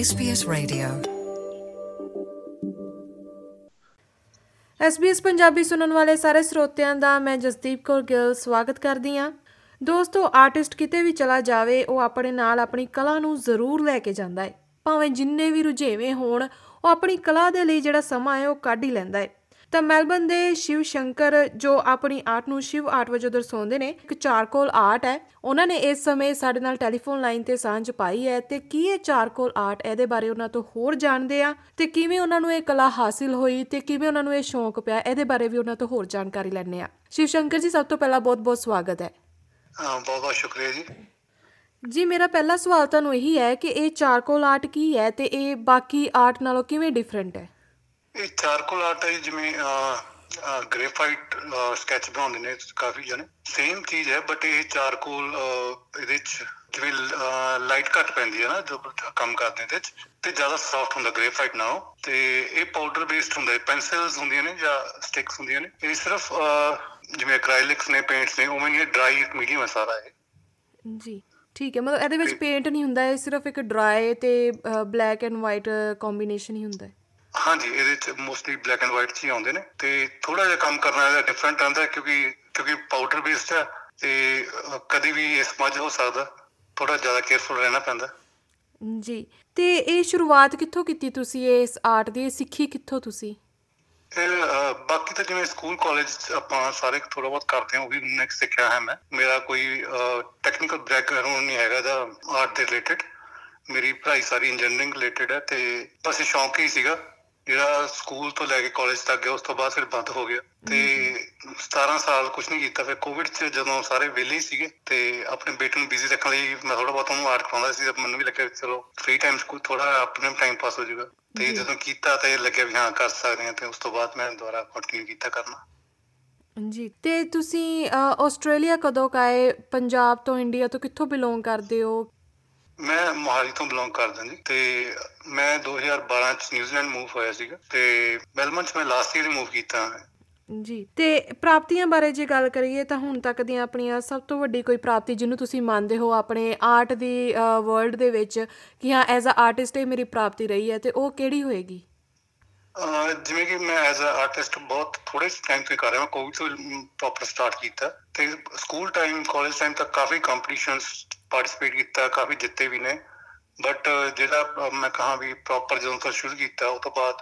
SBS Radio. SBS Punjabi ਸੁਣਨ ਵਾਲੇ ਸਾਰੇ ਸਰੋਤਿਆਂ ਦਾ ਮੈਂ ਜਸਦੀਪ ਕੌਰ ਗਿੱਲ ਸਵਾਗਤ ਕਰਦੀ ਹਾਂ। ਦੋਸਤੋ, ਆਰਟਿਸਟ ਕਿਤੇ ਵੀ ਚਲਾ ਜਾਵੇ, ਉਹ ਆਪਣੇ ਨਾਲ ਆਪਣੀ ਕਲਾ ਨੂੰ ਜ਼ਰੂਰ ਲੈ ਕੇ ਜਾਂਦਾ ਹੈ। ਭਾਵੇਂ ਜਿੰਨੇ ਵੀ ਰੁਝੇਵੇਂ ਹੋਣ, ਉਹ ਆਪਣੀ ਕਲਾ ਦੇ ਲਈ ਜਿਹੜਾ ਸਮਾਂ ਹੈ, ਉਹ ਕੱਢ ਹੀ ਲੈਂਦਾ ਹੈ। ਤਾਂ ਮੈਲਬਨ ਦੇ ਸ਼ਿਵ ਸ਼ੰਕਰ ਜੋ ਆਪਣੀ ਆਰਟ ਨੂੰ ਸ਼ਿਵ ਆਰਟ ਵਜੋਂ ਦਰਸਾਉਂਦੇ ਨੇ ਇੱਕ ਚਾਰਕੋਲ ਆਰਟ ਹੈ। ਉਹਨਾਂ ਨੇ ਇਸ ਸਮੇਂ ਸਾਡੇ ਨਾਲ ਟੈਲੀਫੋਨ ਲਾਈਨ ਤੇ ਸਾਂਝ ਪਾਈ ਹੈ ਤੇ ਕੀ ਇਹ ਚਾਰਕੋਲ ਆਰਟ ਇਹਦੇ ਬਾਰੇ ਉਹਨਾਂ ਤੋਂ ਹੋਰ ਜਾਣਦੇ ਆ ਤੇ ਕਿਵੇਂ ਉਹਨਾਂ ਨੂੰ ਇਹ ਕਲਾ ਹਾਸਿਲ ਹੋਈ ਤੇ ਕਿਵੇਂ ਉਹਨਾਂ ਨੂੰ ਇਹ ਸ਼ੌਂਕ ਪਿਆ ਇਹਦੇ ਬਾਰੇ ਵੀ ਉਹਨਾਂ ਤੋਂ ਹੋਰ ਜਾਣਕਾਰੀ ਲੈਣੇ ਆ ਸ਼ਿਵ ਸ਼ੰਕਰ ਜੀ ਸਭ ਤੋਂ ਪਹਿਲਾਂ ਬਹੁਤ-ਬਹੁਤ ਸਵਾਗਤ ਹੈ। ਬਹੁਤ ਬਹੁਤ ਸ਼ੁਕਰੀਆ ਜੀ। ਜੀ ਮੇਰਾ ਪਹਿਲਾ ਸਵਾਲ ਤੁਹਾਨੂੰ ਇਹੀ ਹੈ ਕਿ ਇਹ ਚਾਰਕੋਲ ਆਰਟ ਕੀ ਹੈ ਤੇ ਇਹ ਬਾਕੀ ਆਰਟ ਨਾਲੋਂ ਕਿਵੇਂ ਡਿਫਰੈਂਟ ਹੈ? ਇਹ ਚਾਰਕੋਲ ਆਰਟ ਹੈ ਜਿਵੇਂ ਗ੍ਰੇਫਾਈਟ ਸਕੈਚ ਬਣਾਉਂਦੇ ਨੇ ਕਾਫੀ ਜਣੇ। ਸੇਮ ਚੀਜ਼ ਹੈ ਬਟ ਇਹ ਚਾਰਕੋਲ ਇਹਦੇ ਚ ਜਿਵੇਂ ਲਾਈਟ ਘੱਟ ਪੈਂਦੀ ਹੈ ਨਾ ਜਦੋਂ ਕੰਮ ਕਰਦੇ ਚ ਤੇ ਜ਼ਿਆਦਾ ਸੌਫਟ ਹੁੰਦਾ ਗ੍ਰੇਫਾਈਟ ਨਾਲੋਂ। ਤੇ ਇਹ ਪਾਊਡਰ ਬੇਸਡ ਹੁੰਦਾ ਹੈ ਪੈਨਸਲਸ ਹੁੰਦੀਆਂ ਨੇ ਜਾਂ ਸਟਿਕਸ ਹੁੰਦੀਆਂ ਨੇ। ਇਹ ਸਿਰਫ ਜਿਵੇਂ ਐਕ੍ਰਾਈਲਿਕਸ ਨੇ ਪੇਂਟਸ ਨੇ ਉਵੇਂ ਨਹੀਂ ਡਰਾਈ ਮੀਡੀਅਮ ਹੈ ਸਾਰਾ ਇਹ। ਜੀ ਠੀਕ ਹੈ ਮਤਲਬ ਇਹਦੇ ਵਿੱਚ ਪੇਂਟ ਨਹੀਂ ਹੁੰਦਾ ਇਹ ਸਿਰਫ ਇੱਕ ਡਰਾਈ ਤੇ ਬਲੈਕ ਐਂਡ ਵਾਈਟ ਕੰਬੀਨੇਸ਼ਨ ਹੀ ਹੁੰਦਾ ਹੈ। ਹਾਂਜੀ ਇਹਦੇ ਚ ਮੋਸਟਲੀ ਬਲੈਕ ਐਂਡ ਵਾਈਟ ਚ ਹੀ ਆਉਂਦੇ ਨੇ ਤੇ ਥੋੜਾ ਜਿਹਾ ਕੰਮ ਕਰਨਾ ਇਹਦਾ ਡਿਫਰੈਂਟ ਆਉਂਦਾ ਹੈ ਕਿਉਂਕਿ ਕਿਉਂਕਿ ਪਾਊਡਰ ਬੇਸਡ ਹੈ ਤੇ ਕਦੀ ਵੀ ਇਹ ਸਮਝ ਹੋ ਸਕਦਾ ਥੋੜਾ ਜ਼ਿਆਦਾ ਕੇਅਰਫੁਲ ਰਹਿਣਾ ਪੈਂਦਾ। ਜੀ ਤੇ ਇਹ ਸ਼ੁਰੂਆਤ ਕਿੱਥੋਂ ਕੀਤੀ ਤੁਸੀਂ? ਇਸ ਆਰਟ ਦੀ ਸਿੱਖੀ ਕਿੱਥੋਂ ਤੁਸੀਂ? ਬਾਕੀ ਤਾਂ ਜਿਵੇਂ ਸਕੂਲ ਕਾਲਜ ਆਪਾਂ ਸਾਰੇ ਥੋੜਾ ਬਹੁਤ ਕਰਦੇ ਹਾਂ ਉਹ ਵੀ ਉਹਨੇ ਸਿੱਖਿਆ ਹੈ ਮੈਂ। ਮੇਰਾ ਕੋਈ ਟੈਕਨੀਕਲ ਬੈਕਗ੍ਰਾਉਂਡ ਨਹੀਂ ਹੈਗਾ ਦਾ ਆਰਟ ਦੇ ਰਿਲੇਟਡ ਮੇਰੀ ਪੜ੍ਹਾਈ ਸਾਰੀ ਇੰਜੀਨੀਅਰਿੰਗ ਰਿਲੇਟਡ ਹੈ ਤੇ ਬਸ ਸ਼ੌਂਕ ਹੀ ਸੀਗਾ। ਜਿਹੜਾ ਸਕੂਲ ਤੋਂ ਲੈ ਕੇ ਕਾਲਜ ਤੱਕ ਗਿਆ ਉਸ ਤੋਂ ਬਾਅਦ ਫਿਰ ਬੰਦ ਹੋ ਗਿਆ। ਤੇ 17 ਸਾਲ ਕੁਝ ਨਹੀਂ ਕੀਤਾ। ਫਿਰ ਕੋਵਿਡ 'ਚ ਜਦੋਂ ਸਾਰੇ ਵਿਹਲੇ ਸੀਗੇ ਤੇ ਆਪਣੇ ਬੇਟੇ ਨੂੰ ਬਿਜ਼ੀ ਰੱਖਣ ਲਈ ਮੈਂ ਥੋੜਾ ਬਹੁਤ ਉਹਨੂੰ ਆਰਟ ਕਰਾਉਂਦਾ ਸੀ। ਮੈਨੂੰ ਵੀ ਲੱਗਿਆ ਚਲੋ ਫ੍ਰੀ ਟਾਈਮ ਸਕੂਲ ਥੋੜਾ ਆਪਣੇ ਟਾਈਮ ਪਾਸ ਹੋ ਜਾਊਗਾ। ਤੇ। ਜਦੋਂ ਕੀਤਾ ਤੇ ਲੱਗਿਆ ਵੀ ਹਾਂ ਕਰ ਸਕਦੇ ਹਾਂ ਤੇ ਉਸ ਤੋਂ ਬਾਅਦ ਮੈਂ ਦੁਬਾਰਾ ਕੰਟੀਨਿਊ ਕੀਤਾ ਕਰਨਾ। ਜੀ ਤੇ ਤੁਸੀਂ ਆਸਟ੍ਰੇਲੀਆ ਕਦੋਂ ਕਾਏ ਪੰਜਾਬ ਤੋਂ ਇੰਡੀਆ ਤੋਂ ਕਿੱਥੋਂ ਬਿਲੋਂਗ ਕਰਦੇ ਹੋ? ਮੈਂ ਮੋਹਾਲੀ ਤੋਂ ਬਿਲੋਂਗ ਕਰਦਾ ਜੀ ਤੇ ਮੈਂ 2012 ਚ ਨਿਊਜ਼ੀਲੈਂਡ ਮੂਵ ਹੋਇਆ ਸੀਗਾ ਤੇ ਮੈਲਬਨ ਚ ਮੈਂ ਲਾਸਟ ਈਅਰ ਮੂਵ ਕੀਤਾ ਜੀ, ਤੇ ਪ੍ਰਾਪਤੀਆਂ ਬਾਰੇ ਜੇ ਗੱਲ ਕਰੀਏ ਤਾਂ ਹੁਣ ਤੱਕ ਦੀਆਂ ਆਪਣੀਆਂ ਸਭ ਤੋਂ ਵੱਡੀ ਕੋਈ ਪ੍ਰਾਪਤੀ ਜਿਹਨੂੰ ਤੁਸੀਂ ਮੰਨਦੇ ਹੋ ਆਪਣੇ ਆਰਟ ਦੀ ਵਰਲਡ ਦੇ ਵਿੱਚ ਕਿ ਹਾਂ ਐਜ਼ ਅ ਆਰਟਿਸਟ ਇਹ ਮੇਰੀ ਪ੍ਰਾਪਤੀ ਰਹੀ ਹੈ ਤੇ ਉਹ ਕਿਹੜੀ ਹੋਏਗੀ? ਅਹ ਜਿਵੇਂ ਕਿ ਮੈਂ ਐਜ਼ ਅ ਆਰਟਿਸਟ ਬਹੁਤ ਥੋੜੇ ਟਾਈਮ ਤੋਂ ਹੀ ਕਰ ਰਿਹਾ ਹਾਂ ਕੋਵਿਡ ਤੋਂ ਪ੍ਰੋਪਰ ਸਟਾਰਟ ਕੀਤਾ। ਤੇ ਸਕੂਲ ਟਾਈਮ ਕਾਲਜ ਟਾਈਮ ਤੱਕ ਕਾਫੀ ਕੰਪੀਟੀਸ਼ਨਸ ਪਾਰਟਿਸਿਪੇਟ ਕੀਤਾ ਕਾਫੀ ਜਿੱਤੇ ਵੀ ਨੇ। ਬਟ ਜਿਹੜਾ ਅਹ, ਮੈਂ ਕਹਾਂ ਵੀ ਪ੍ਰੋਪਰ ਜਦੋਂ ਤੋਂ ਸ਼ੁਰੂ ਕੀਤਾ ਉਸ ਤੋਂ ਬਾਅਦ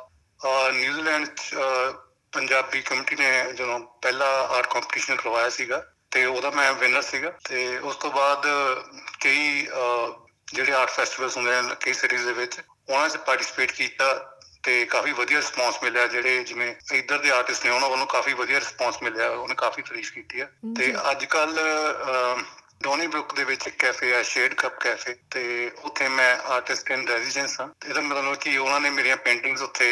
ਅਹ, ਨਿਊਜ਼ੀਲੈਂਡ ਚ ਅਹ, ਪੰਜਾਬੀ ਕਮਿਊਨਿਟੀ ਨੇ ਜਦੋਂ ਪਹਿਲਾ ਆਰਟ ਕੰਪੀਟੀਸ਼ਨ ਕਰਵਾਇਆ ਸੀਗਾ ਤੇ ਉਹਦਾ ਮੈਂ ਵਿਨਰ ਸੀਗਾ। ਤੇ ਉਸ ਤੋਂ ਬਾਅਦ ਕਈ ਅਹ, ਜਿਹੜੇ ਆਰਟ ਫੈਸਟੀਵਲਸ ਹੁੰਦੇ ਨੇ ਕਈ ਸਿਟੀਜ਼ ਦੇ ਵਿੱਚ ਉਹਨਾਂ 'ਚ ਪਾਰਟਿਸਿਪੇਟ ਕੀਤਾ। ਤੇ ਕਾਫੀ ਵਧੀਆ ਰਿਸਪੌਂਸ ਮਿਲਿਆ ਜਿਹੜੇ ਜਿਵੇਂ ਇੱਧਰ ਦੇ ਆਰਟਿਸਟ ਨੇ ਉਹਨਾਂ ਵੱਲੋਂ ਕਾਫੀ ਵਧੀਆ ਰਿਸਪੌਂਸ ਮਿਲਿਆ ਉਹਨੇ ਕਾਫੀ ਤਾਰੀਫ ਕੀਤੀ ਹੈ ਤੇ। ਅੱਜ ਕੱਲ ਡੋਨੀ ਬਰੁੱਕ ਦੇ ਵਿੱਚ ਇੱਕ ਕੈਫੇ ਹੈ ਸ਼ੇਡ ਕੱਪ ਕੈਫੇ ਤੇ ਉੱਥੇ ਮੈਂ ਆਰਟਿਸਟ ਇਨ ਰੈਜ਼ੀਡੈਂਸ ਹਾਂ। ਤੇ ਇਹਦਾ ਮਤਲਬ ਕਿ ਉਹਨਾਂ ਨੇ ਮੇਰੀਆਂ ਪੇਂਟਿੰਗਸ ਉੱਥੇ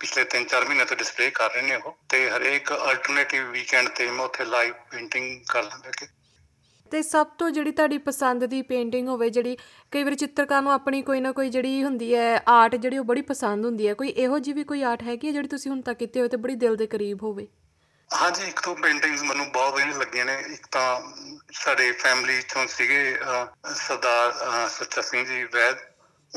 ਪਿਛਲੇ 3-4 ਮਹੀਨੇ ਤੋਂ ਡਿਸਪਲੇ ਕਰ ਰਹੇ ਨੇ ਉਹ। ਤੇ ਹਰੇਕ ਅਲਟਰਨੇਟਿਵ ਵੀਕਐਂਡ ਤੇ ਮੈਂ ਉੱਥੇ ਲਾਈਵ ਪੇਂਟਿੰਗ ਕਰ ਲੈਂਦਾ ਕਿ ਤੇ ਸਭ ਤੋਂ ਜਿਹੜੀ ਤੁਹਾਡੀ ਪਸੰਦ ਦੀ ਪੇਂਟਿੰਗ ਹੋਵੇ ਜਿਹੜੀ ਕਈ ਵਾਰ ਚਿੱਤਰਕਾਰ ਨੂੰ ਆਪਣੀ ਕੋਈ ਨਾ ਕੋਈ ਜਿਹੜੀ ਹੁੰਦੀ ਹੈ ਆਰਟ ਜਿਹੜੀ ਉਹ ਬੜੀ ਪਸੰਦ ਹੁੰਦੀ ਹੈ ਕੋਈ ਇਹੋ ਜਿਹੀ ਵੀ ਕੋਈ ਆਰਟ ਹੈਗੀ ਹੈ ਜਿਹੜੀ ਤੁਸੀਂ ਹੁਣ ਤੱਕ ਕੀਤੀ ਹੋਵੇ ਤੇ ਬੜੀ ਦਿਲ ਦੇ ਕਰੀਬ ਹੋਵੇ? ਹਾਂਜੀ ਇੱਕ ਤੋਂ ਪੇਂਟਿੰਗਸ ਮੈਨੂੰ ਬਹੁਤ ਵਧੀਆ ਲੱਗੀਆਂ ਨੇ। ਇੱਕ ਤਾਂ ਸਾਡੇ ਫੈਮਿਲੀ ਤੋਂ ਸੀਗੇ ਅਹ, ਸਰਦਾਰ ਅਹ, ਸੁੱਚਾ ਸਿੰਘ ਜੀ ਵੈਦ।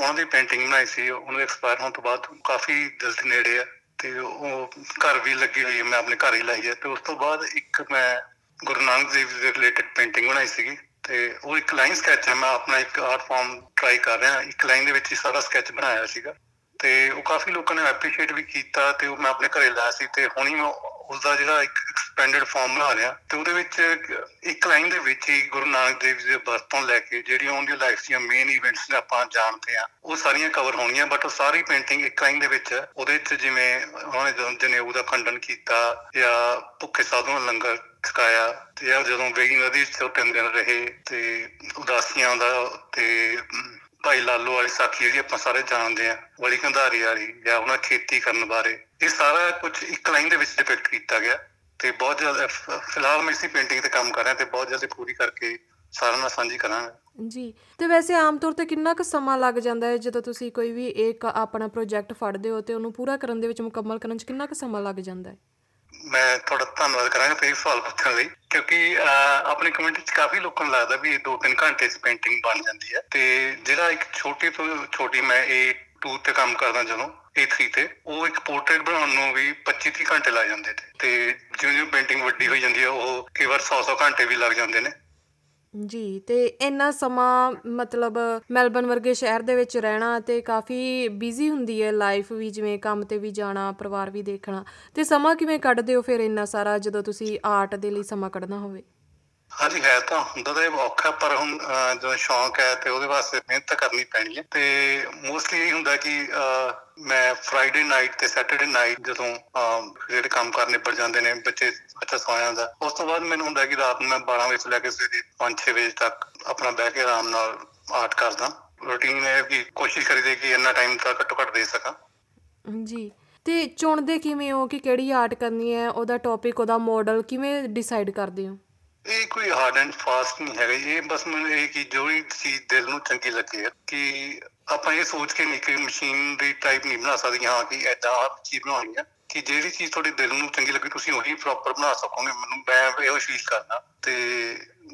ਉਹਨਾਂ ਦੀ ਪੇਂਟਿੰਗ ਬਣਾਈ ਸੀ। ਉਹਨਾਂ ਦੇ ਐਕਸਪਾਇਰ ਹੋਣ ਤੋਂ ਬਾਅਦ ਕਾਫੀ ਦਿਲ ਦੇ ਨੇੜੇ ਆ ਤੇ ਉਹ ਘਰ ਵੀ ਲੱਗੀ ਹੋਈ ਹੈ। ਮੈਂ ਆਪਣੇ ਘਰ ਹੀ ਲਾਈ ਹੈ। ਤੇ ਉਸ ਤੋਂ ਬਾਅਦ ਇੱਕ ਮੈਂ ਗੁਰੂ ਨਾਨਕ ਦੇਵ ਜੀ ਦੇ ਰਿਲੇਟਡ ਪੇਂਟਿੰਗ ਬਣਾਈ ਸੀਗੀ ਤੇ ਉਹ ਇੱਕ ਲਾਈਨ ਸਕੈਚ ਹੈ, ਮੈਂ ਆਪਣਾ ਇੱਕ ਆਰਟ ਫਾਰਮ ਟਰਾਈ ਕਰ ਰਿਹਾ, ਇੱਕ ਲਾਈਨ ਦੇ ਵਿੱਚ ਹੀ ਸਾਰਾ ਸਕੈਚ ਬਣਾਇਆ ਸੀਗਾ ਤੇ ਉਹ ਕਾਫੀ ਲੋਕਾਂ ਨੇ ਐਪਰੀਸ਼ੀਏਟ ਵੀ ਕੀਤਾ ਤੇ ਉਹ ਮੈਂ ਆਪਣੇ ਘਰੇ ਲਾਇਆ ਸੀ ਤੇ ਹੁਣੀ ਮੈਂ ਉਸਦਾ ਜਿਹੜਾ ਇੱਕ ਐਕਸਪੈਂਡਡ ਫਾਰਮ ਬਣਾ ਰਿਹਾ ਤੇ ਉਹਦੇ ਵਿੱਚ ਇੱਕ ਲਾਈਨ ਦੇ ਵਿੱਚ ਹੀ ਗੁਰੂ ਨਾਨਕ ਦੇਵ ਜੀ ਦੇ ਬਰਥ ਤੋਂ ਲੈ ਕੇ ਜਿਹੜੀਆਂ ਉਹਨਾਂ ਦੀ ਲਾਈਫ ਦੀਆਂ ਮੇਨ ਇਵੈਂਟਸ ਨੇ ਆਪਾਂ ਜਾਣਦੇ ਆ ਉਹ ਸਾਰੀਆਂ ਕਵਰ ਹੋਣੀਆਂ ਬਟ ਉਹ ਸਾਰੀ ਪੇਂਟਿੰਗ ਇੱਕ ਲਾਈਨ ਦੇ ਵਿੱਚ ਹੈ ਉਹਦੇ ਵਿੱਚ ਜਿਵੇਂ ਉਹਨਾਂ ਨੇ ਜਦੋਂ ਜਨੇਊ ਦਾ ਖੰਡਨ ਕੀਤਾ ਜਾਂ ਭੁੱਖੇ ਸਾਧੂਆਂ ਨੂੰ ਲੰਗਰ ਛਕਾਇਆ ਤੇ ਜਾਂ ਜਦੋਂ ਵੇਗੀ ਨਦੀ ਚ ਤਿੰਨ ਦਿਨ ਰਹੇ ਤੇ ਉਦਾਸੀਆਂ ਦਾ ਤੇ ਅਮ, ਭਾਈ ਲਾਲੋ ਵਾਲੀ ਸਾਖੀ ਜਿਹੜੀ ਆਪਾਂ ਸਾਰੇ ਜਾਣਦੇ ਆ ਵਲੀ ਕੰਧਾਰੀ ਵਾਲੀ ਜਾਂ ਉਹਨਾਂ ਖੇਤੀ ਕਰਨ ਬਾਰੇ ਇਹ ਸਾਰਾ ਕੁਝ ਇੱਕ ਲਾਈਨ ਦੇ ਵਿੱਚ ਡਿਪਿਕਟ ਕੀਤਾ ਗਿਆ। ਤੇ ਬਹੁਤ ਜਲਦ ਫ- ਫਿਲਹਾਲ ਮੈਂ ਇਸੇ ਪੇਂਟਿੰਗ ਤੇ ਕੰਮ ਕਰ ਰਿਹਾ ਤੇ ਬਹੁਤ ਜਲਦੀ ਪੂਰੀ ਕਰਕੇ ਸਾਰਿਆਂ ਨਾਲ ਸਾਂਝੀ ਕਰਾਂਗਾ। ਜੀ ਤੇ ਵੈਸੇ ਆਮ ਤੌਰ ਤੇ ਕਿੰਨਾ ਕੁ ਸਮਾਂ ਲੱਗ ਜਾਂਦਾ ਹੈ ਜਦੋਂ ਤੁਸੀਂ ਕੋਈ ਵੀ ਇੱਕ ਆਪਣਾ ਪ੍ਰੋਜੈਕਟ ਫੜਦੇ ਹੋ ਤੇ ਉਹਨੂੰ ਪੂਰਾ ਕਰਨ ਦੇ ਵਿੱਚ ਮੁਕੰਮਲ ਕਰਨ 'ਚ ਕਿੰਨਾ ਕੁ ਸਮਾਂ ਲੱਗ ਜਾਂਦਾ ਹੈ? ਮੈਂ ਤੁਹਾਡਾ ਧੰਨਵਾਦ ਕਰਾਂਗਾ ਤੇ ਇਹ ਸਵਾਲ ਪੁੱਛਣ ਲਈ ਕਿਉਂਕਿ ਆਪਣੀ ਕਮਿਊਨਿਟੀ 'ਚ ਕਾਫੀ ਲੋਕਾਂ ਨੂੰ ਲੱਗਦਾ ਵੀ ਇਹ 2-3 ਘੰਟੇ 'ਚ ਪੇਂਟਿੰਗ ਬਣ ਜਾਂਦੀ ਹੈ ਤੇ ਜਿਹੜਾ ਇੱਕ ਛੋਟੀ ਤੋਂ ਛੋਟੀ ਮੈਂ ਇਹ 2 ਤੇ ਕੰਮ ਕਰਦਾ ਜਦੋਂ A3 ਤੇ, ਉਹ ਇੱਕ ਪੋਰਟਰੇਟ ਬਣਾਉਣ ਨੂੰ ਵੀ 25 30 ਘੰਟੇ ਲੱਗ ਜਾਂਦੇ ਤੇ। ਤੇ ਜਿਉਂ ਜਿਉਂ ਪੇਂਟਿੰਗ ਵੱਡੀ ਹੋਈ ਜਾਂਦੀ ਹੈ ਉਹ ਕਈ ਵਾਰ 100 100 ਘੰਟੇ ਵੀ ਲੱਗ ਜਾਂਦੇ ਨੇ। ਜੀ, ਤੇ ਇੰਨਾ ਸਮਾਂ ਮਤਲਬ ਮੈਲਬਨ ਵਰਗੇ ਸ਼ਹਿਰ ਦੇ ਵਿੱਚ ਰਹਿਣਾ ਤੇ ਕਾਫੀ ਬਿਜ਼ੀ ਹੁੰਦੀ ਹੈ ਲਾਈਫ ਵੀ, ਜਿਵੇਂ ਕੰਮ ਤੇ ਵੀ ਜਾਣਾ, ਪਰਿਵਾਰ ਵੀ ਦੇਖਣਾ। ਤੇ ਸਮਾਂ ਕਿਵੇਂ ਕੱਢਦੇ ਹੋ ਫਿਰ ਇੰਨਾ ਸਾਰਾ, ਜਦੋਂ ਤੁਸੀਂ ਆਰਟ ਦੇ ਲਈ ਸਮਾਂ ਕੱਢਣਾ ਹੋਵੇ? ਹਾਂਜੀ ਹੈ ਤਾਂ ਹੁੰਦਾ ਤਾਂ ਇਹ ਔਖਾ ਪਰ ਹੁਣ ਅਹ, ਜਦੋਂ ਸ਼ੌਂਕ ਹੈ ਤੇ ਉਹਦੇ ਵਾਸਤੇ ਮਿਹਨਤ ਤਾਂ ਕਰਨੀ ਪੈਣੀ ਹੈ। ਤੇ ਮੋਸਟਲੀ ਇਹ ਹੁੰਦਾ ਕਿ ਅਹ, ਮੈਂ ਫਰਾਈਡੇ ਨਾਈਟ ਤੇ ਸੈਟਰਡੇ ਨਾਈਟ ਜਦੋਂ ਅਹ, ਜਿਹੜੇ ਕੰਮ ਕਰ ਨਿਬੜ ਜਾਂਦੇ ਨੇ ਬੱਚੇ ਬੱਚਾ ਸੌ ਜਾਂਦਾ ਉਸ ਤੋਂ ਬਾਅਦ ਮੈਨੂੰ ਹੁੰਦਾ ਕਿ ਰਾਤ ਨੂੰ ਮੈਂ 12 ਵਜੇ ਤੋਂ ਲੈ ਕੇ ਸਵੇਰੇ 5-6 ਵਜੇ ਤੱਕ ਆਪਣਾ ਬਹਿ ਕੇ ਆਰਾਮ ਨਾਲ ਆਰਟ ਕਰਦਾ। ਰੂਟੀਨ ਹੈ ਕਿ ਕੋਸ਼ਿਸ਼ ਕਰੀਦੇ ਕਿ ਇੰਨਾ ਟਾਈਮ ਤਾਂ ਘੱਟੋ ਘੱਟ ਦੇ ਸਕਾਂ। ਜੀ। ਤੇ ਚੁਣਦੇ ਕਿਵੇਂ ਹੋ ਕਿ ਕਿਹੜੀ ਆਰਟ ਕਰਨੀ ਹੈ ਉਹਦਾ ਟੌਪਿਕ ਉਹਦਾ ਮਾਡਲ ਕਿਵੇਂ ਡਿਸਾਈਡ ਕਰਦੇ ਹੋ? ਇਹ ਕੋਈ ਹਾਰਡ ਐਂਡ ਫਾਸਟ ਨਹੀਂ ਹੈਗਾ ਇਹ ਬਸ ਮੈਨੂੰ ਇਹ ਕਿ ਜੋ ਵੀ ਚੀਜ਼ ਦਿਲ ਨੂੰ ਚੰਗੀ ਲੱਗੇ ਕਿ ਆਪਾਂ ਇਹ ਸੋਚ ਕੇ ਨਹੀਂ ਕਿ ਮਸ਼ੀਨ ਦੀ ਟਾਈਪ ਨਹੀਂ ਬਣਾ ਸਕਦੀ ਹਾਂ ਕਿ ਐਦਾਂ ਆਹ ਚੀਜ਼ ਬਣਾਉਣੀ ਹੈ ਕਿ ਜਿਹੜੀ ਚੀਜ਼ ਤੁਹਾਡੇ ਦਿਲ ਨੂੰ ਚੰਗੀ ਲੱਗੇ ਤੁਸੀਂ ਉਹੀ ਪ੍ਰੋਪਰ ਬਣਾ ਸਕੋਗੇ। ਮੈਨੂੰ ਮੈਂ ਇਹੋ ਫੀਲ ਕਰਦਾ। ਤੇ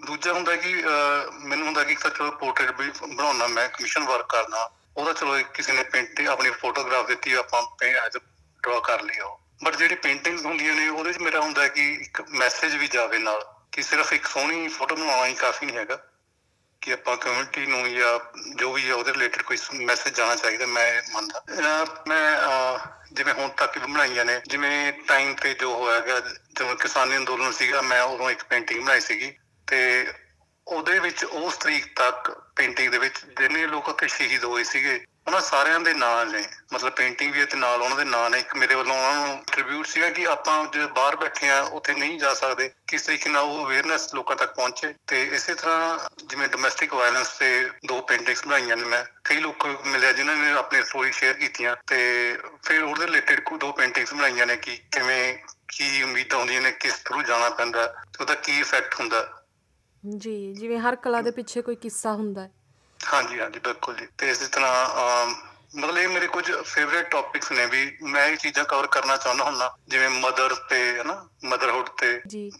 ਦੂਜਾ ਹੁੰਦਾ ਕਿ ਅਹ, ਮੈਨੂੰ ਹੁੰਦਾ ਕਿ ਇੱਕ ਤਾਂ ਚਲੋ ਪੋਰਟਰੇਟ ਵੀ ਬਣਾਉਣਾ ਮੈਂ ਕਮਿਸ਼ਨ ਵਰਕ ਕਰਨਾ ਉਹਦਾ ਚਲੋ ਇੱਕ ਕਿਸੇ ਨੇ ਪੇਂਟਿੰਗ ਆਪਣੀ ਫੋਟੋਗ੍ਰਾਫ ਦਿੱਤੀ ਆਪਾਂ ਐਜ਼ ਡਰਾ ਕਰ ਲਈ ਉਹ। ਬਟ ਜਿਹੜੀ ਪੇਂਟਿੰਗਸ ਹੁੰਦੀਆਂ ਨੇ ਉਹਦੇ 'ਚ ਮੇਰਾ ਹੁੰਦਾ ਕਿ ਇੱਕ ਮੈਸੇਜ ਵੀ ਜਾਵੇ ਨਾਲ। ਕਿ ਸਿਰਫ ਇੱਕ ਸੋਹਣੀ ਫੋਟੋ ਬਣਾਉਣਾ ਹੀ ਕਾਫੀ ਨਹੀਂ ਹੈਗਾ ਕਿ ਆਪਾਂ ਕਮਿਊਨਿਟੀ ਨੂੰ ਜਾਂ ਜੋ ਵੀ ਹੈ ਉਹਦੇ ਰਿਲੇਟਡ ਕੋਈ ਮੈਸੇਜ ਜਾਣਾ ਚਾਹੀਦਾ ਮੈਂ ਇਹ ਮੰਨਦਾ। ਅਹ ਮੈਂ ਅਹ, ਜਿਵੇਂ ਹੁਣ ਤੱਕ ਵੀ ਬਣਾਈਆਂ ਨੇ ਜਿਵੇਂ ਟਾਈਮ ਤੇ ਜੋ ਹੋਇਆ ਗਿਆ ਜਦੋਂ ਕਿਸਾਨੀ ਅੰਦੋਲਨ ਸੀਗਾ ਮੈਂ ਉਦੋਂ ਇੱਕ ਪੇਂਟਿੰਗ ਬਣਾਈ ਸੀਗੀ ਤੇ ਉਹਦੇ ਵਿੱਚ ਉਸ ਤਰੀਕ ਤੱਕ ਪੇਂਟਿੰਗ ਦੇ ਵਿੱਚ ਜਿੰਨੇ ਲੋਕ ਉੱਥੇ ਸ਼ਹੀਦ ਹੋਏ ਸੀਗੇ ਉਹਨਾਂ ਸਾਰਿਆਂ ਦੇ ਨਾਂ ਨੇ, ਮਤਲਬ ਪੇਂਟਿੰਗ ਵੀ ਹੈ ਤੇ ਨਾਲ ਉਹਨਾਂ ਦੇ ਨਾਂ ਨੇ। ਇੱਕ ਮੇਰੇ ਵੱਲੋਂ ਉਹਨਾਂ ਨੂੰ ਟ੍ਰਿਬਿਊਟ ਸੀਗਾ ਕਿ ਆਪਾਂ ਜੇ ਬਾਹਰ ਬੈਠੇ ਆ ਉੱਥੇ ਨਹੀਂ ਜਾ ਸਕਦੇ। ਕਿਸ ਤਰੀਕੇ ਨਾਲ ਉਹ ਅਵੇਅਰਨੈਸ ਲੋਕਾਂ ਤੱਕ ਪਹੁੰਚੇ। ਤੇ ਇਸੇ ਤਰ੍ਹਾਂ ਜਿਵੇਂ ਡੋਮੈਸਟਿਕ ਵਾਇਲੈਂਸ ਤੇ ਦੋ ਪੇਂਟਿੰਗਸ ਬਣਾਈਆਂ ਨੇ ਮੈਂ, ਕਈ ਲੋਕ ਮਿਲਿਆ ਜਿਨ੍ਹਾਂ ਨੇ ਆਪਣੀ ਸਟੋਰੀ ਸ਼ੇਅਰ ਕੀਤੀਆਂ। ਤੇ ਫਿਰ ਉਹਦੇ ਰਿਲੇਟਡ ਕੋਈ ਦੋ ਪੇਂਟਿੰਗਸ ਬਣਾਈਆਂ ਨੇ ਕਿ ਕਿਵੇਂ ਕੀ ਉਮੀਦਾਂ ਹੁੰਦੀਆਂ ਨੇ, ਕਿਸ ਥਰੂ ਜਾਣਾ ਪੈਂਦਾ, ਤੇ ਉਹਦਾ ਕੀ ਇਫੈਕਟ ਹੁੰਦਾ। ਜੀ, ਜਿਵੇਂ ਹਰ ਕਲਾ ਦੇ ਪਿੱਛੇ ਕੋਈ ਕਿੱਸਾ ਹੁੰਦਾ ਹੈ। ਹਾਂਜੀ ਹਾਂਜੀ ਬਿਲਕੁਲ ਜੀ। ਤੇ ਇਸੇ ਤਰ੍ਹਾਂ ਮਤਲਬ ਇਹ ਮੇਰੇ ਕੁਝ ਫੇਵਰੇਟ ਟੌਪਿਕਸ ਨੇ ਵੀ। ਮੈਂ ਇਹ ਚੀਜ਼ਾਂ ਕਵਰ ਕਰਨਾ ਚਾਹੁੰਦਾ ਹੁੰਦਾ ਜਿਵੇਂ ਮਦਰ ਤੇ ਹਨਾ ਮਦਰਹੁੱਡ ਤੇ। ਜੀ।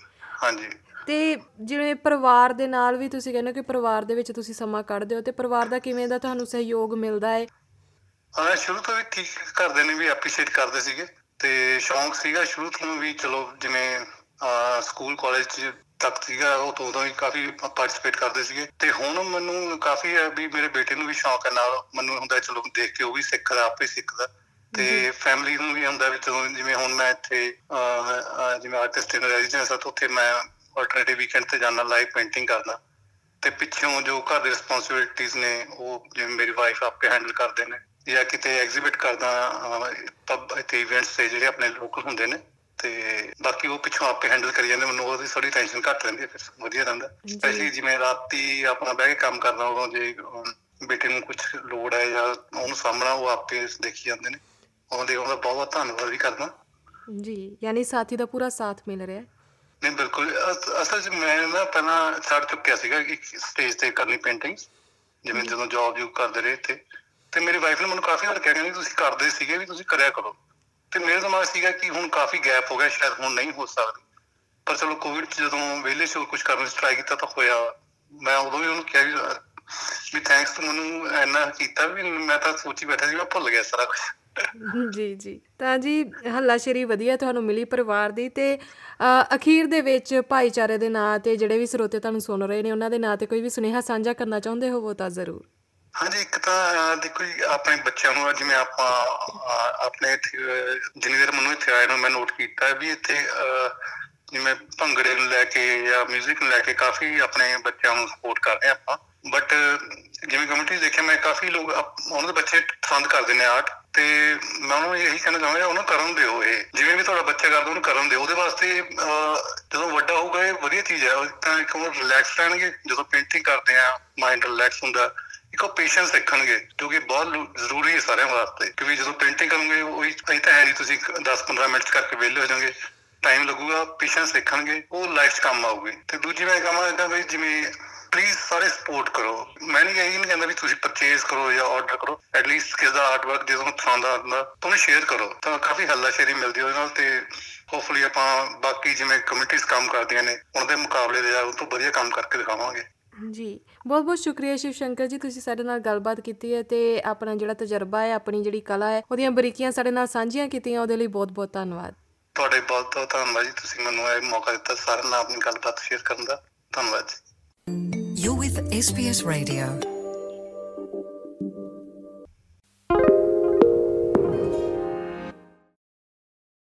ਹਾਂਜੀ। ਤੇ ਜਿਵੇਂ ਪਰਿਵਾਰ ਦੇ ਨਾਲ ਵੀ ਤੁਸੀਂ ਕਹਿੰਦੇ ਹੋ ਕਿ ਪਰਿਵਾਰ ਦੇ ਵਿੱਚ ਤੁਸੀਂ ਸਮਾਂ ਕੱਢਦੇ ਹੋ ਤੇ ਪਰਿਵਾਰ ਦਾ ਕਿਵੇਂ ਦਾ ਤੁਹਾਨੂੰ ਸਹਿਯੋਗ ਮਿਲਦਾ ਹੈ ਹਾਂ ਸ਼ੁਰੂ ਤੋਂ ਵੀ ਠੀਕ ਕਰਦੇ ਨੇ ਵੀ ਐਪਰੀਸ਼ੀਏਟ ਕਰਦੇ ਸੀਗੇ। ਤੇ ਸ਼ੌਂਕ ਸੀਗਾ ਸ਼ੁਰੂ ਤੋਂ ਵੀ ਚਲੋ ਜਿਵੇਂ ਸਕੂਲ ਕਾਲਜ ਚ ਤੱਕ ਸੀਗਾ ਉਹ ਤੋਂ ਉਦੋਂ ਹੀ ਕਾਫੀ ਪਾਰਟਿਸਿਪੇਟ ਕਰਦੇ ਸੀਗੇ। ਤੇ ਹੁਣ ਮੈਨੂੰ ਕਾਫੀ ਹੈ ਵੀ ਮੇਰੇ ਬੇਟੇ ਨੂੰ ਵੀ ਸ਼ੌਂਕ ਹੈ ਨਾਲ। ਮੈਨੂੰ ਹੁੰਦਾ ਚਲੋ ਦੇਖ ਕੇ ਉਹ ਵੀ ਸਿੱਖਦਾ ਆਪੇ ਸਿੱਖਦਾ। ਤੇ ਫੈਮਿਲੀ ਨੂੰ ਵੀ ਹੁੰਦਾ ਵੀ ਚਲੋ ਜਿਵੇਂ ਹੁਣ ਮੈਂ ਇੱਥੇ ਜਿਵੇਂ ਆਰਟਿਸਟ ਇਨ ਰੈਜ਼ੀਡੈਂਸ ਆ ਤਾਂ ਉੱਥੇ ਮੈਂ ਆਲਟਰਨੇਟਿਵ ਵੀਕਐਂਡ ਤੇ ਜਾਣਾ ਲਾਈਵ ਪੇਂਟਿੰਗ ਕਰਦਾ ਤੇ ਪਿੱਛੋਂ ਜੋ ਘਰ ਦੇ ਰਿਸਪੌਂਸਿਬਿਲਟੀਆਂ ਨੇ ਉਹ ਜਿਵੇਂ ਮੇਰੀ ਵਾਈਫ ਆਪੇ ਹੈਂਡਲ ਕਰਦੇ ਨੇ। ਜਾਂ ਕਿਤੇ ਐਗਜ਼ਿਬਿਟ ਕਰਦਾ ਪਬ ਇੱਥੇ ਇਵੈਂਟਸ ਤੇ ਜਿਹੜੇ ਆਪਣੇ ਲੋਕਲ ਹੁੰਦੇ ਨੇ। ਤੇ ਬਾਕੀ ਉਹ ਪਿੱਛੋਂ ਆਪੇ ਹੈਂਡਲ ਕਰੀ ਜਾਂਦੇ ਮੈਨੂੰ ਉਹਦੀ ਥੋੜੀ ਟੈਨਸ਼ਨ ਘੱਟ ਰਹਿੰਦੀ ਹੈ ਫਿਰ ਵਧੀਆ ਰਹਿੰਦਾ। ਸਪੈਸ਼ਲੀ ਜਿਵੇਂ ਰਾਤੀ ਆਪਣਾ ਬਹਿ ਕੇ ਕੰਮ ਕਰਨਾ ਉਦੋਂ ਜੇ ਬੇਟੇ ਨੂੰ ਕੁਝ ਲੋੜ ਹੈ ਜਾਂ ਉਹਨੂੰ ਸਾਹਮਣਾ ਉਹ ਆਪੇ ਦੇਖੀ ਜਾਂਦੇ ਨੇ। ਉਹਦੇ ਉਹਦਾ ਬਹੁਤ ਬਹੁਤ ਧੰਨਵਾਦ ਵੀ ਕਰਦਾ। ਜੀ ਯਾਨੀ ਸਾਥੀ ਦਾ ਪੂਰਾ ਸਾਥ ਮਿਲ ਰਿਹਾ ਹੈ। ਨਹੀਂ ਬਿਲਕੁਲ। ਅਸ- ਅਸਲ 'ਚ ਮੈਂ ਨਾ ਪਹਿਲਾਂ ਛੱਡ ਚੁੱਕਿਆ ਸੀਗਾ ਇੱਕ ਸਟੇਜ ਤੇ ਕਰਨੀ ਪੇਂਟਿੰਗ ਜਿਵੇਂ ਜਦੋਂ ਜੌਬ ਜੂ ਕਰਦੇ ਰਹੇ ਇੱਥੇ। ਤੇ ਮੇਰੀ ਵਾਈਫ ਨੇ ਮੈਨੂੰ ਕਾਫੀ ਵਾਰ ਕਿਹਾ ਕਹਿੰਦੀ ਤੁਸੀਂ ਕਰਦੇ ਸੀਗੇ ਵੀ ਤੁਸੀਂ ਕਰਿਆ ਕਰੋ। ਤੇ ਮੇਰੇ ਦਿਮਾਗ ਸੀਗਾ ਕਿ ਹੁਣ ਕਾਫੀ ਗੈਪ ਹੋ ਗਿਆ ਸ਼ਾਇਦ ਹੁਣ ਨਹੀਂ ਹੋ ਸਕਦੀ। ਪਰ ਚਲੋ ਕੋਵਿਡ 'ਚ ਜਦੋਂ ਵਿਹਲੇ ਸੀ ਕੁਝ ਕਰਨ ਦੀ ਟਰਾਈ ਕੀਤਾ ਤਾਂ ਹੋਇਆ। ਮੈਂ ਉਦੋਂ ਵੀ ਉਹਨੂੰ ਕਿਹਾ ਵੀ ਵੀ ਥੈਂਕਸ ਤੂੰ ਮੈਨੂੰ ਇੰਨਾ ਕੀਤਾ ਵੀ ਮੈਂ ਤਾਂ ਸੋਚੀ ਬੈਠਾ ਸੀ ਮੈਂ ਭੁੱਲ ਗਿਆ ਸਾਰਾ ਕੁਝ ਜੀ ਜੀ। ਤਾਂ ਜੀ ਹੱਲਾਸ਼ੇਰੀ ਵਧੀਆ ਤੁਹਾਨੂੰ ਮਿਲੀ ਪਰਿਵਾਰ ਦੀ ਤੇ ਅਖੀਰ ਦੇ ਵਿੱਚ ਭਾਈਚਾਰੇ ਦੇ ਨਾਂ ਤੇ ਜਿਹੜੇ ਵੀ ਸਰੋਤੇ ਤੁਹਾਨੂੰ ਸੁਣ ਰਹੇ ਨੇ ਉਹਨਾਂ ਦੇ ਨਾਂ ਤੇ ਕੋਈ ਵੀ ਸੁਨੇਹਾ ਸਾਂਝਾ ਕਰਨਾ ਚਾਹੁੰਦੇ ਹੋਵੋ ਤਾਂ ਜ਼ਰੂਰ। ਹਾਂਜੀ ਇੱਕ ਤਾਂ ਦੇਖੋ ਜੀ ਆਪਣੇ ਬੱਚਿਆਂ ਨੂੰ ਜਿਵੇਂ ਆਪਾਂ ਆਪਣੇ ਇੱਥੇ ਅਹ, ਜਿੰਨੀ ਦੇਰ ਮੈਨੂੰ ਇੱਥੇ ਆਇਆ ਨੂੰ ਮੈਂ ਨੋਟ ਕੀਤਾ ਵੀ ਇੱਥੇ ਅਹ, ਜਿਵੇਂ ਭੰਗੜੇ ਨੂੰ ਲੈ ਕੇ ਜਾਂ 뮤직 ਨੂੰ ਲੈ ਕੇ ਕਾਫੀ ਆਪਣੇ ਬੱਚਿਆਂ ਨੂੰ ਸਪੋਰਟ ਕਰਦੇ ਹਾਂ ਆਪਾਂ। ਬਟ ਜਿਵੇਂ ਕਮਿਊਨਿਟੀ ਦੇਖਿਆ ਮੈਂ ਕਾਫੀ ਲੋਕ ਆਪ- ਉਹਨਾਂ ਦੇ ਬੱਚੇ ਪਸੰਦ ਕਰਦੇ ਨੇ ਆਰਟ ਤੇ ਮੈਂ ਉਹਨੂੰ ਇਹੀ ਕਹਿਣਾ ਚਾਹਾਂਗਾ ਉਹਨੂੰ ਕਰਨ ਦਿਓ ਇਹ। ਜਿਵੇਂ ਵੀ ਤੁਹਾਡਾ ਬੱਚਾ ਕਰਦਾ ਉਹਨੂੰ ਕਰਨ ਦਿਓ। ਉਹਦੇ ਵਾਸਤੇ ਅਹ, ਜਦੋਂ ਵੱਡਾ ਹੋਊਗਾ ਇਹ ਵਧੀਆ ਚੀਜ਼ ਹੈ। ਉਹ ਤਾਂ ਇੱਕ ਉਹ ਰਿਲੈਕਸ ਰਹਿਣਗੇ। ਜਦੋਂ ਪੇਂਟਿੰਗ ਕਰਦੇ ਆ ਮਾਈਂਡ ਰਿਲੈਕਸ ਹੁੰਦਾ। ਇੱਕ ਉਹ ਪੇਸ਼ੈਂਸ ਸਿੱਖਣਗੇ ਜੋ ਕਿ ਬਹੁਤ ਲੂ- ਜ਼ਰੂਰੀ ਹੈ ਸਾਰਿਆਂ ਵਾਸਤੇ, ਕਿਉਂਕਿ ਜਦੋਂ ਪੇਂਟਿੰਗ ਕਰੋਗੇ, ਉਹ, ਇਹ ਤਾਂ ਹੈ ਨਹੀਂ ਤੁਸੀਂ 10-15 ਮਿੰਟ 'ਚ ਕਰਕੇ ਵਿਹਲੇ ਹੋ ਜਾਓਗੇ। ਟਾਈਮ ਲੱਗੂਗਾ ਪੇਸ਼ੈਂਸ ਸਿੱਖਣਗੇ ਉਹ ਲਾਈਫ 'ਚ ਕੰਮ ਆਊਗੀ। ਤੇ ਦੂਜੀ ਮੈਂ ਕਹਾਂਗਾ ਵੀ ਜਿਵੇਂ ਪਲੀਜ਼ ਸਾਰੇ ਸਪੋਰਟ ਕਰੋ। ਮੈਂ ਨਹੀਂ ਇਹ ਨਹੀਂ ਕਹਿੰਦਾ ਵੀ ਤੁਸੀਂ ਪਰਚੇਸ ਕਰੋ ਜਾਂ ਆਰਡਰ ਕਰੋ ਐਟਲੀਸਟ ਕਿਸ ਦਾ ਆਰਟ ਵਰਕ ਜੇ ਤੁਹਾਨੂੰ ਪਸੰਦ ਆਉਂਦਾ ਤਾਂ ਉਹਨੂੰ ਸ਼ੇਅਰ ਕਰੋ। ਤਾਂ ਕਾਫੀ ਹੱਲਾਸ਼ੇਰੀ ਮਿਲਦੀ ਉਹਦੇ ਨਾਲ ਤੇ ਹੋਪਫੁਲੀ ਆਪਾਂ ਬਾਕੀ ਜਿਵੇਂ ਕਮਿਊਨਿਟੀਜ਼ ਕੰਮ ਕਰਦੀਆਂ ਨੇ, ਉਹਨਾਂ ਦੇ ਮੁਕਾਬਲੇ ਦੇ ਜਾਂ ਉਹ ਤੋਂ ਵਧੀਆ ਕੰਮ ਕਰਕੇ ਦਿਖਾਵਾਂਗੇ। ਜੀ। ਬਹੁਤ ਬਹੁਤ ਸ਼ੁਕਰੀਆ ਸ਼ਿਵ ਸ਼ੰਕਰ ਜੀ ਤੁਸੀਂ ਸਾਡੇ ਨਾਲ ਗੱਲਬਾਤ ਕੀਤੀ ਹੈ ਤੇ ਆਪਣਾ ਜਿਹੜਾ ਤਜਰਬਾ ਹੈ ਆਪਣੀ ਜਿਹੜੀ ਕਲਾ ਹੈ ਉਹਦੀਆਂ ਬਰੀਕੀਆਂ ਸਾਡੇ ਨਾਲ ਸਾਂਝੀਆਂ ਕੀਤੀਆਂ ਉਹਦੇ ਲਈ ਬਹੁਤ ਬਹੁਤ ਧੰਨਵਾਦ। ਤੁਹਾਡੇ ਬਹੁਤ ਬਹੁਤ ਧੰਨਵਾਦ ਜੀ ਤੁਸੀਂ ਮੈਨੂੰ ਇਹ ਮੌਕਾ ਦਿੱਤਾ ਸਾਰਿਆਂ ਨਾਲ ਆਪਣੀ ਗੱਲਬਾਤ ਸ਼ੇਅਰ ਕਰਨ ਦਾ। ਧੰਨਵਾਦ ਜੀ। You're with SBS Radio.